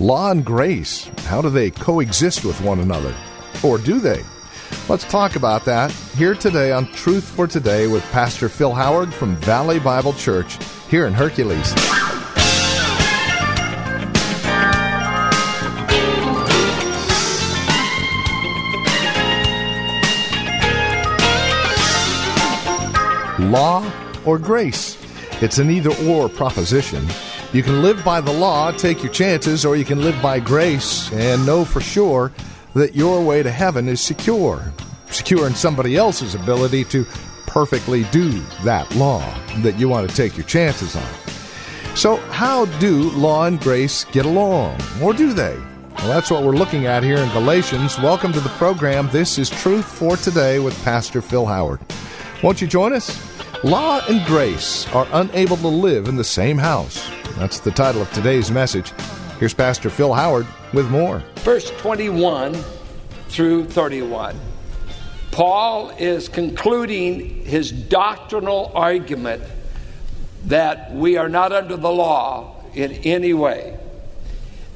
Law and grace, how do they coexist with one another? Or do they? Let's talk about that here today on Truth for Today with Pastor Phil Howard from Valley Bible Church here in Hercules. Law or grace? It's an either or proposition. You can live by the law, take your chances, or you can live by grace and know for sure that your way to heaven is secure. Secure in somebody else's ability to perfectly do that law that you want to take your chances on. So, how do law and grace get along? Or do they? Well, that's what we're looking at here in Galatians. Welcome to the program. This is Truth for Today with Pastor Phil Howard. Won't you join us? Law and grace are unable to live in the same house. That's the title of today's message. Here's Pastor Phil Howard with more. Verse 21 through 31. Paul is concluding his doctrinal argument that we are not under the law in any way.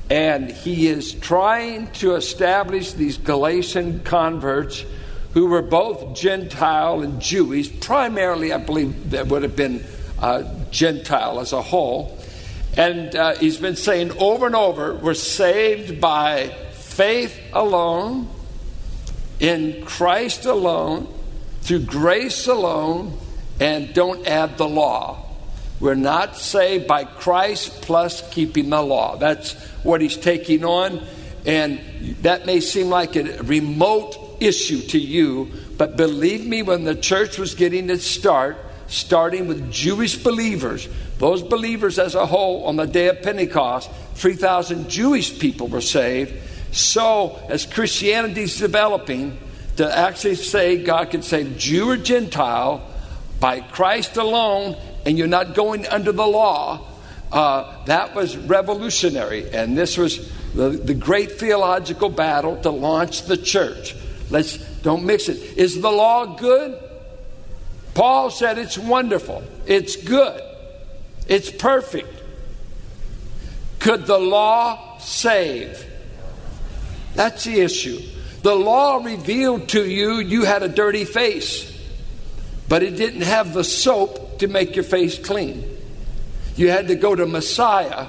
And he is trying to establish these Galatian converts who were both Gentile and Jewish. Primarily, I believe that would have been uh, Gentile as a whole. And uh, he's been saying over and over we're saved by faith alone, in Christ alone, through grace alone, and don't add the law. We're not saved by Christ plus keeping the law. That's what he's taking on. And that may seem like a remote issue to you, but believe me, when the church was getting its start, starting with Jewish believers, those believers as a whole on the day of Pentecost, 3,000 Jewish people were saved. So, as Christianity is developing, to actually say God can save Jew or Gentile by Christ alone, and you're not going under the law, uh, that was revolutionary. And this was the, the great theological battle to launch the church. Let's don't mix it. Is the law good? Paul said it's wonderful. It's good. It's perfect. Could the law save? That's the issue. The law revealed to you you had a dirty face, but it didn't have the soap to make your face clean. You had to go to Messiah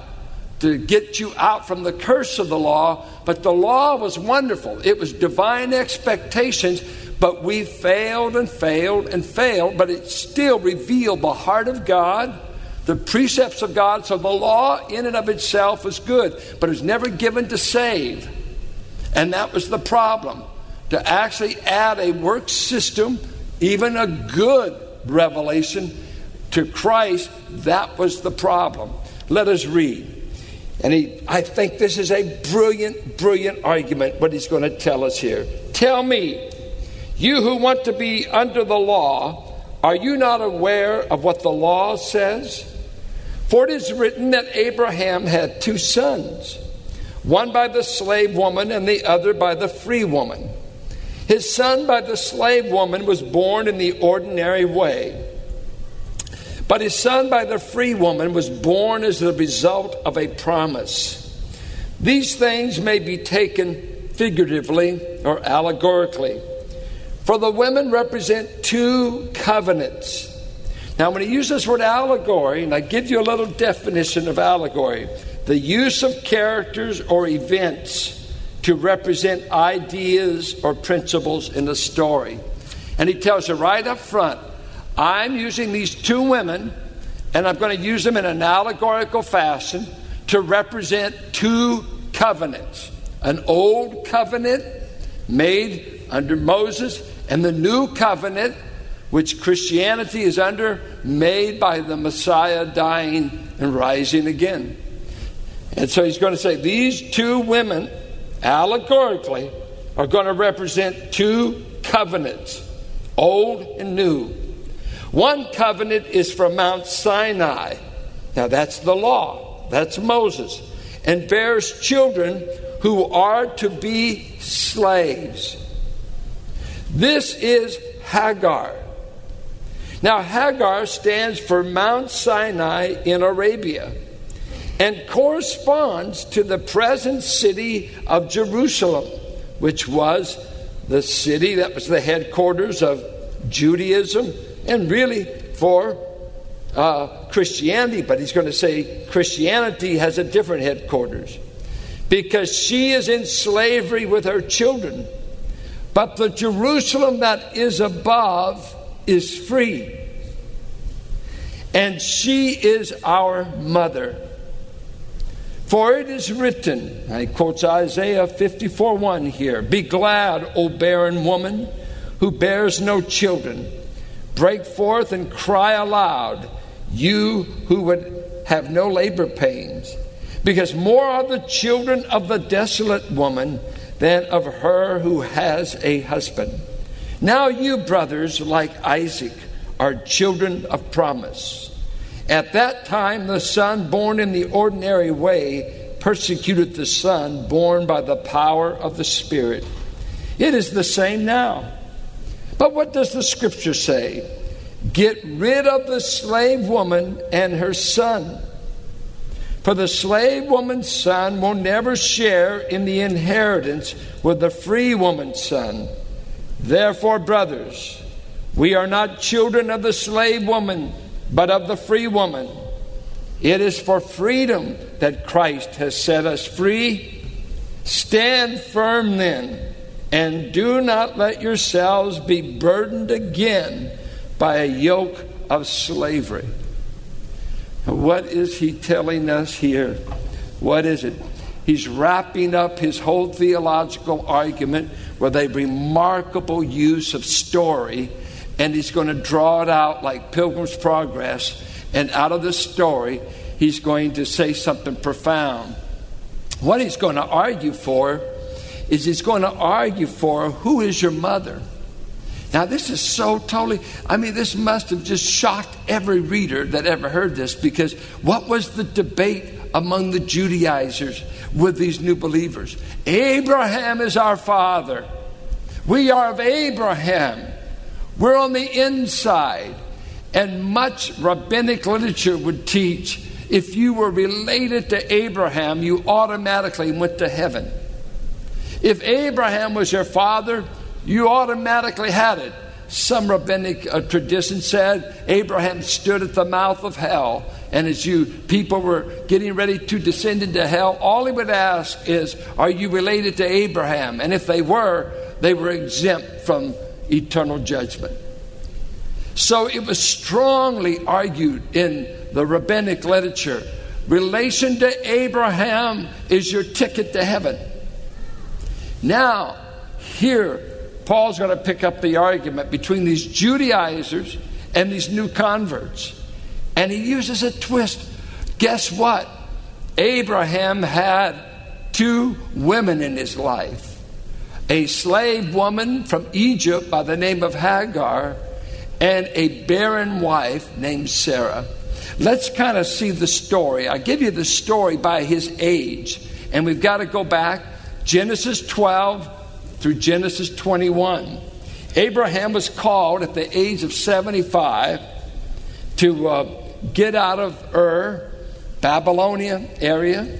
to get you out from the curse of the law, but the law was wonderful. It was divine expectations, but we failed and failed and failed, but it still revealed the heart of God, the precepts of God. So the law in and of itself was good, but it was never given to save. And that was the problem. To actually add a work system, even a good revelation to Christ, that was the problem. Let us read. And he, I think this is a brilliant, brilliant argument, what he's going to tell us here. Tell me, you who want to be under the law, are you not aware of what the law says? For it is written that Abraham had two sons, one by the slave woman and the other by the free woman. His son by the slave woman was born in the ordinary way. But his son by the free woman was born as the result of a promise. These things may be taken figuratively or allegorically. For the women represent two covenants. Now, when he uses this word allegory, and I give you a little definition of allegory the use of characters or events to represent ideas or principles in a story. And he tells you right up front I'm using these two women, and I'm going to use them in an allegorical fashion to represent two covenants an old covenant made under Moses, and the new covenant, which Christianity is under, made by the Messiah dying and rising again. And so he's going to say these two women, allegorically, are going to represent two covenants, old and new. One covenant is from Mount Sinai. Now that's the law, that's Moses, and bears children who are to be slaves. This is Hagar. Now, Hagar stands for Mount Sinai in Arabia and corresponds to the present city of Jerusalem, which was the city that was the headquarters of Judaism and really for uh, Christianity. But he's going to say Christianity has a different headquarters because she is in slavery with her children. But the Jerusalem that is above is free. And she is our mother. For it is written, I quotes Isaiah 54 1 here Be glad, O barren woman who bears no children. Break forth and cry aloud, you who would have no labor pains. Because more are the children of the desolate woman than of her who has a husband. Now, you brothers, like Isaac, are children of promise. At that time, the son born in the ordinary way persecuted the son born by the power of the Spirit. It is the same now. But what does the scripture say? Get rid of the slave woman and her son. For the slave woman's son will never share in the inheritance with the free woman's son. Therefore, brothers, we are not children of the slave woman, but of the free woman. It is for freedom that Christ has set us free. Stand firm then, and do not let yourselves be burdened again by a yoke of slavery. What is he telling us here? What is it? He's wrapping up his whole theological argument with a remarkable use of story, and he's going to draw it out like Pilgrim's Progress. And out of the story, he's going to say something profound. What he's going to argue for is he's going to argue for who is your mother? Now, this is so totally, I mean, this must have just shocked every reader that ever heard this because what was the debate among the Judaizers with these new believers? Abraham is our father. We are of Abraham. We're on the inside. And much rabbinic literature would teach if you were related to Abraham, you automatically went to heaven. If Abraham was your father, you automatically had it. Some rabbinic uh, tradition said Abraham stood at the mouth of hell, and as you people were getting ready to descend into hell, all he would ask is, "Are you related to Abraham?" And if they were, they were exempt from eternal judgment. So it was strongly argued in the rabbinic literature. Relation to Abraham is your ticket to heaven. Now, here Paul's going to pick up the argument between these Judaizers and these new converts. And he uses a twist. Guess what? Abraham had two women in his life a slave woman from Egypt by the name of Hagar, and a barren wife named Sarah. Let's kind of see the story. I give you the story by his age, and we've got to go back Genesis 12 through Genesis 21. Abraham was called at the age of 75 to uh, get out of Ur, Babylonia area,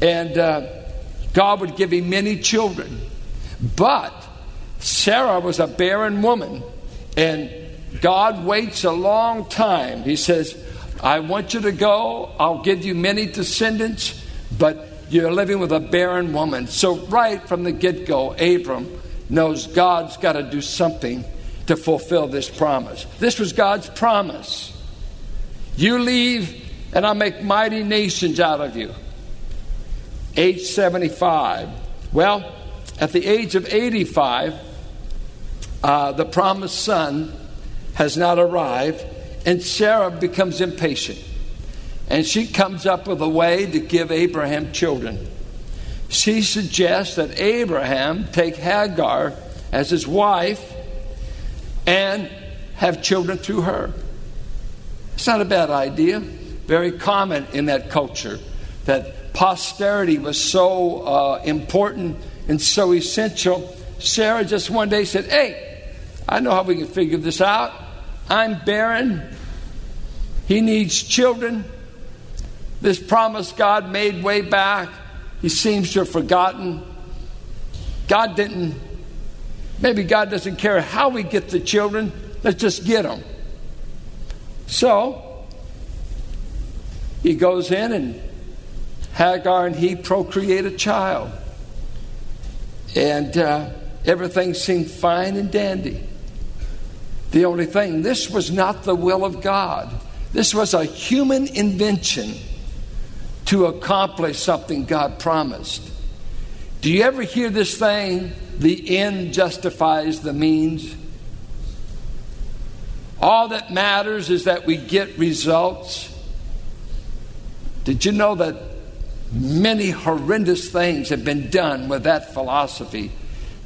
and uh, God would give him many children. But Sarah was a barren woman, and God waits a long time. He says, I want you to go, I'll give you many descendants, but you're living with a barren woman. So, right from the get go, Abram knows God's got to do something to fulfill this promise. This was God's promise. You leave, and I'll make mighty nations out of you. Age 75. Well, at the age of 85, uh, the promised son has not arrived, and Sarah becomes impatient. and she comes up with a way to give Abraham children. She suggests that Abraham take Hagar as his wife and have children through her. It's not a bad idea. Very common in that culture that posterity was so uh, important and so essential. Sarah just one day said, Hey, I know how we can figure this out. I'm barren. He needs children. This promise God made way back, he seems to have forgotten. God didn't, maybe God doesn't care how we get the children, let's just get them. So, he goes in and Hagar and he procreate a child. And uh, everything seemed fine and dandy. The only thing, this was not the will of God. This was a human invention to accomplish something God promised. Do you ever hear this thing, the end justifies the means? All that matters is that we get results. Did you know that many horrendous things have been done with that philosophy?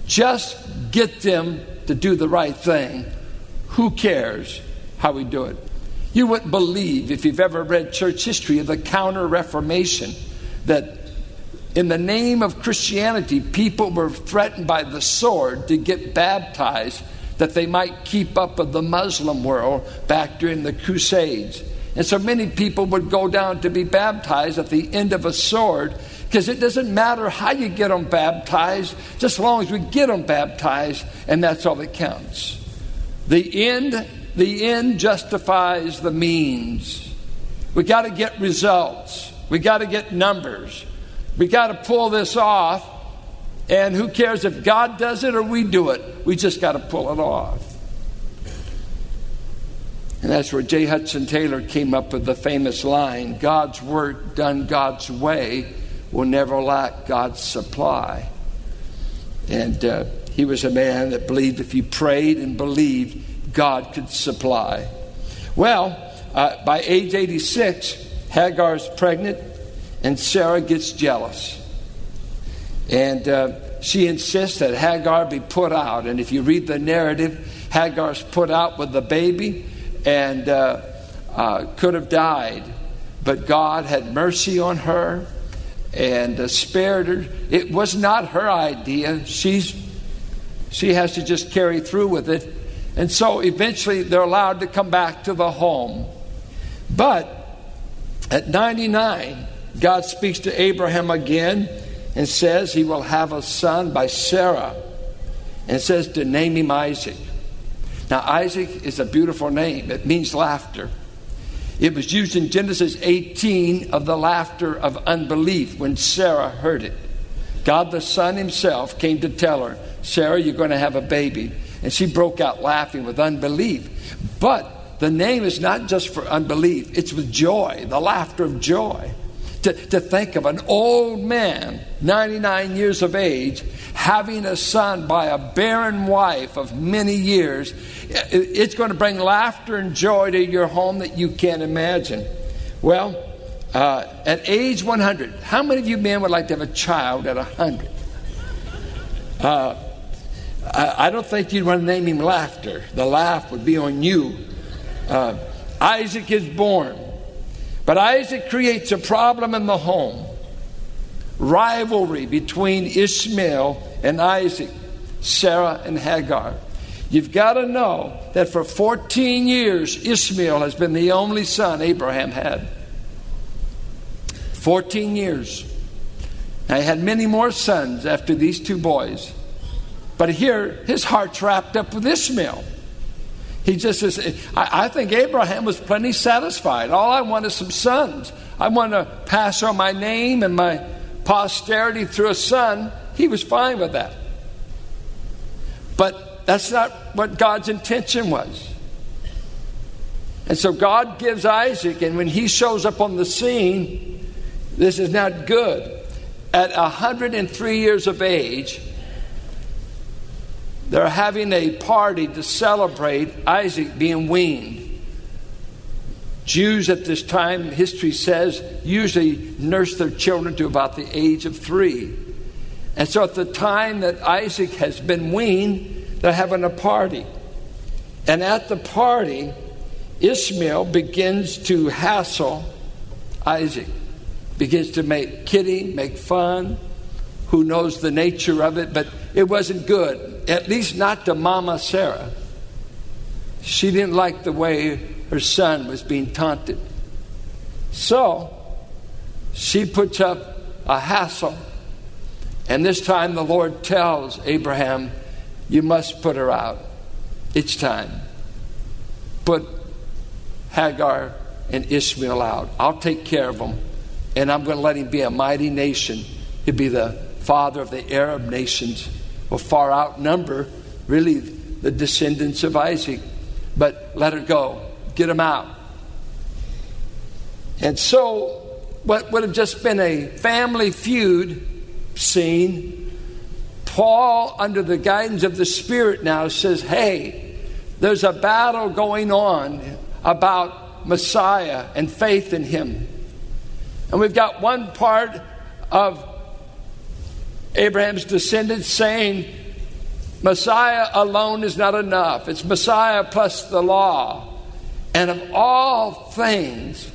Just get them to do the right thing. Who cares how we do it? You wouldn't believe, if you've ever read church history, of the Counter Reformation that in the name of Christianity, people were threatened by the sword to get baptized that they might keep up with the Muslim world back during the Crusades. And so many people would go down to be baptized at the end of a sword because it doesn't matter how you get them baptized, just as long as we get them baptized, and that's all that counts. The end the end justifies the means. We got to get results. We got to get numbers. We got to pull this off. And who cares if God does it or we do it? We just got to pull it off. And that's where J. Hudson Taylor came up with the famous line God's work done God's way will never lack God's supply. And uh, he was a man that believed if you prayed and believed, God could supply. Well, uh, by age 86, Hagar is pregnant, and Sarah gets jealous. And uh, she insists that Hagar be put out. And if you read the narrative, Hagar's put out with the baby and uh, uh could have died. But God had mercy on her and uh, spared her. It was not her idea. She's, she has to just carry through with it. And so eventually they're allowed to come back to the home. But at 99, God speaks to Abraham again and says he will have a son by Sarah and says to name him Isaac. Now, Isaac is a beautiful name, it means laughter. It was used in Genesis 18 of the laughter of unbelief when Sarah heard it. God the Son Himself came to tell her, Sarah, you're going to have a baby. And she broke out laughing with unbelief. But the name is not just for unbelief, it's with joy, the laughter of joy. To, to think of an old man, 99 years of age, having a son by a barren wife of many years, it's going to bring laughter and joy to your home that you can't imagine. Well, uh, at age 100, how many of you men would like to have a child at 100? Uh, I, I don't think you'd want to name him Laughter. The laugh would be on you. Uh, Isaac is born. But Isaac creates a problem in the home rivalry between Ishmael and Isaac, Sarah and Hagar. You've got to know that for 14 years, Ishmael has been the only son Abraham had. 14 years. He had many more sons after these two boys. But here, his heart's wrapped up with Ishmael. He just says, I, I, think Abraham was plenty satisfied. All I want is some sons. I want to pass on my name and my posterity through a son. He was fine with that. But that's not what God's intention was. And so God gives Isaac, and when he shows up on the scene, this is not good. At 103 years of age, they're having a party to celebrate Isaac being weaned. Jews at this time, history says, usually nurse their children to about the age of three. And so at the time that Isaac has been weaned, they're having a party. And at the party, Ishmael begins to hassle Isaac, begins to make kidding, make fun. Who knows the nature of it, but it wasn't good, at least not to Mama Sarah. She didn't like the way her son was being taunted. So she puts up a hassle. And this time the Lord tells Abraham, You must put her out. It's time. Put Hagar and Ishmael out. I'll take care of them. And I'm going to let him be a mighty nation. He'll be the father of the Arab nations, will far outnumber, really, the descendants of Isaac. But let her go get them out. And so, what would have just been a family feud scene, Paul, under the guidance of the Spirit now, says, Hey, there's a battle going on about Messiah and faith in Him. And we've got one part of Abraham's descendants saying, Messiah alone is not enough. It's Messiah plus the law. And of all things,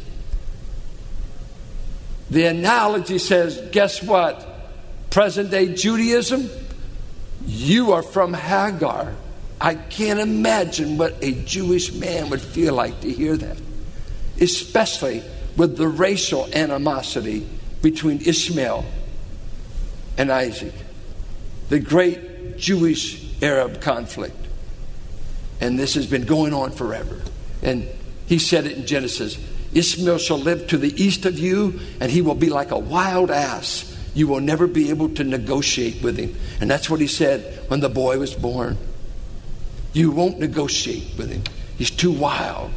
the analogy says, guess what? Present day Judaism, you are from Hagar. I can't imagine what a Jewish man would feel like to hear that, especially with the racial animosity between Ishmael and Isaac, the great Jewish Arab conflict. And this has been going on forever. And he said it in Genesis Ishmael shall live to the east of you, and he will be like a wild ass. You will never be able to negotiate with him. And that's what he said when the boy was born. You won't negotiate with him, he's too wild.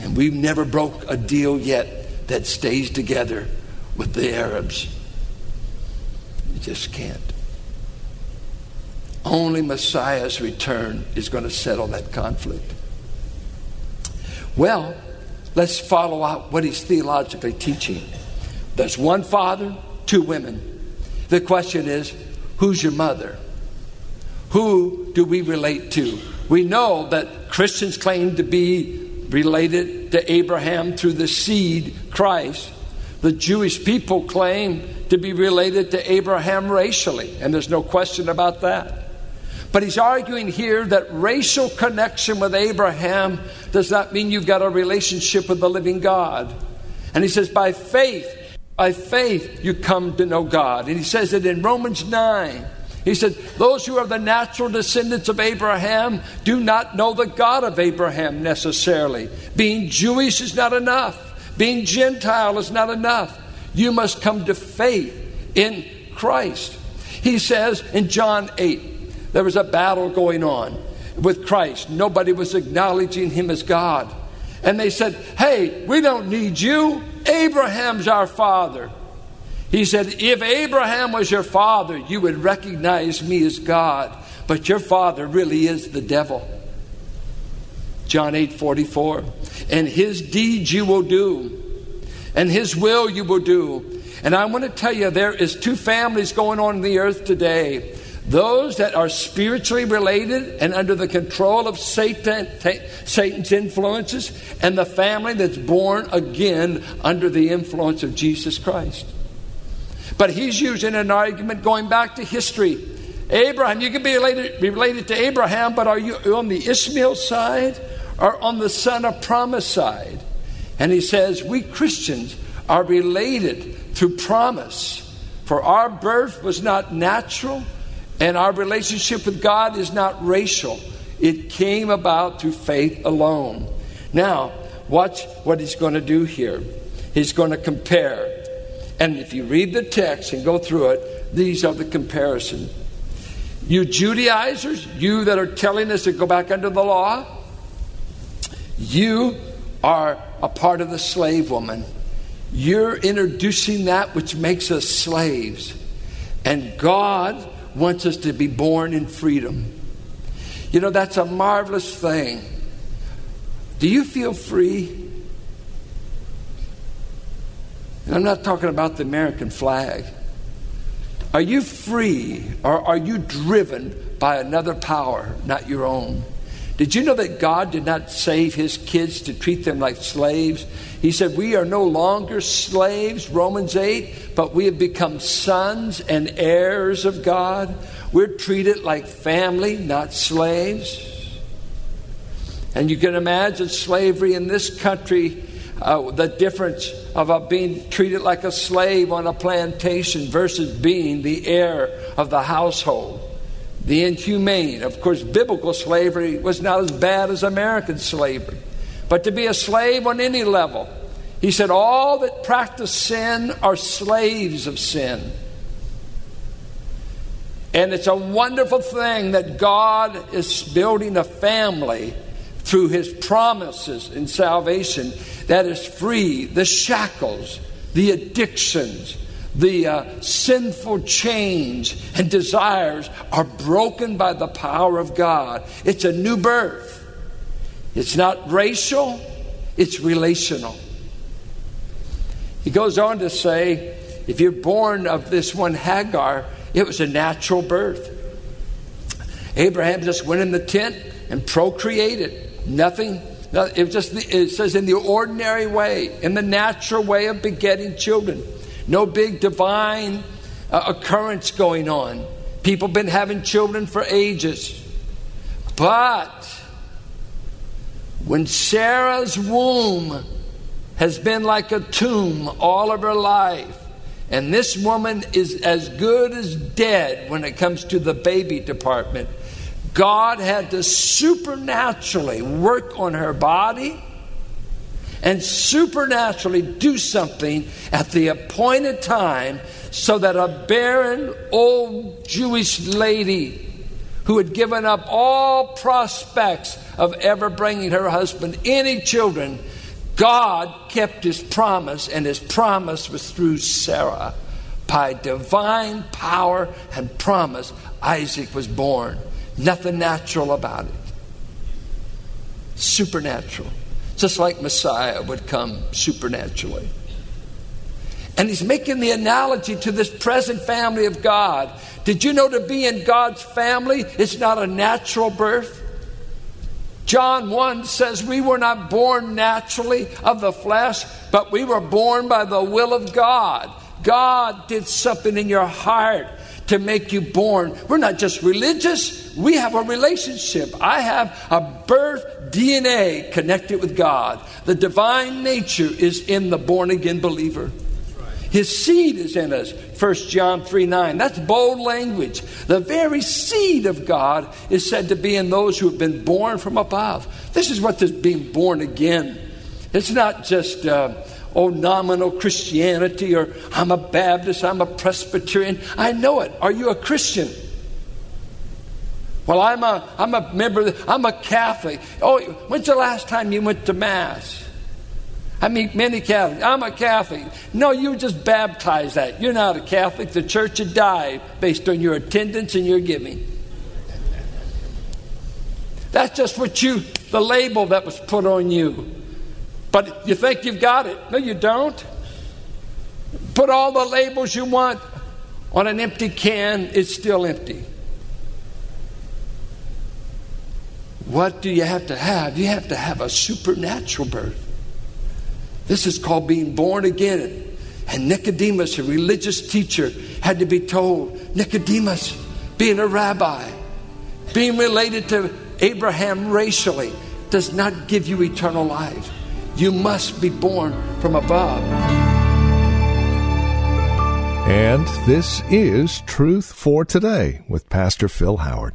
And we've never broke a deal yet that stays together with the Arabs. Just can't. Only Messiah's return is going to settle that conflict. Well, let's follow out what he's theologically teaching. There's one father, two women. The question is, who's your mother? Who do we relate to? We know that Christians claim to be related to Abraham through the seed, Christ. The Jewish people claim to be related to Abraham racially, and there's no question about that. But he's arguing here that racial connection with Abraham does not mean you've got a relationship with the living God. And he says, by faith, by faith, you come to know God. And he says it in Romans 9. He said, Those who are the natural descendants of Abraham do not know the God of Abraham necessarily. Being Jewish is not enough, being Gentile is not enough. You must come to faith in Christ. He says in John 8, there was a battle going on with Christ. Nobody was acknowledging him as God. And they said, Hey, we don't need you. Abraham's our father. He said, If Abraham was your father, you would recognize me as God. But your father really is the devil. John 8 44. And his deeds you will do, and his will you will do. And I want to tell you, there is two families going on in the earth today those that are spiritually related and under the control of Satan, Satan's influences, and the family that's born again under the influence of Jesus Christ. But he's using an argument going back to history. Abraham, you can be related, be related to Abraham, but are you on the Ishmael side or on the son of promise side? And he says, We Christians are related through promise. For our birth was not natural and our relationship with God is not racial, it came about through faith alone. Now, watch what he's going to do here. He's going to compare. And if you read the text and go through it, these are the comparison. You Judaizers, you that are telling us to go back under the law, you are a part of the slave woman. You're introducing that which makes us slaves. And God wants us to be born in freedom. You know, that's a marvelous thing. Do you feel free? And I'm not talking about the American flag. Are you free or are you driven by another power, not your own? Did you know that God did not save his kids to treat them like slaves? He said, We are no longer slaves, Romans 8, but we have become sons and heirs of God. We're treated like family, not slaves. And you can imagine slavery in this country, uh, the difference of being treated like a slave on a plantation versus being the heir of the household. The inhumane. Of course, biblical slavery was not as bad as American slavery. But to be a slave on any level, he said, all that practice sin are slaves of sin. And it's a wonderful thing that God is building a family through his promises in salvation that is free. The shackles, the addictions, the uh, sinful chains and desires are broken by the power of God. It's a new birth. It's not racial, it's relational. He goes on to say if you're born of this one Hagar, it was a natural birth. Abraham just went in the tent and procreated. Nothing. It just it says in the ordinary way, in the natural way of begetting children. No big divine uh, occurrence going on. People been having children for ages. But when Sarah's womb has been like a tomb all of her life, and this woman is as good as dead when it comes to the baby department. God had to supernaturally work on her body and supernaturally do something at the appointed time so that a barren old Jewish lady who had given up all prospects of ever bringing her husband any children God kept his promise, and his promise was through Sarah. By divine power and promise, Isaac was born. Nothing natural about it. Supernatural. Just like Messiah would come supernaturally. And he's making the analogy to this present family of God. Did you know to be in God's family is not a natural birth? John 1 says, We were not born naturally of the flesh, but we were born by the will of God. God did something in your heart to make you born. We're not just religious, we have a relationship. I have a birth DNA connected with God. The divine nature is in the born again believer. His seed is in us. 1 John 3 9. That's bold language. The very seed of God is said to be in those who have been born from above. This is what this being born again. It's not just, uh, oh, nominal Christianity or I'm a Baptist, I'm a Presbyterian. I know it. Are you a Christian? Well, I'm a, I'm a member, I'm a Catholic. Oh, when's the last time you went to Mass? I meet many Catholics. I'm a Catholic. No, you just baptized that. You're not a Catholic. The church had died based on your attendance and your giving. That's just what you, the label that was put on you. But you think you've got it. No, you don't. Put all the labels you want on an empty can, it's still empty. What do you have to have? You have to have a supernatural birth. This is called being born again. And Nicodemus, a religious teacher, had to be told Nicodemus, being a rabbi, being related to Abraham racially, does not give you eternal life. You must be born from above. And this is Truth for Today with Pastor Phil Howard,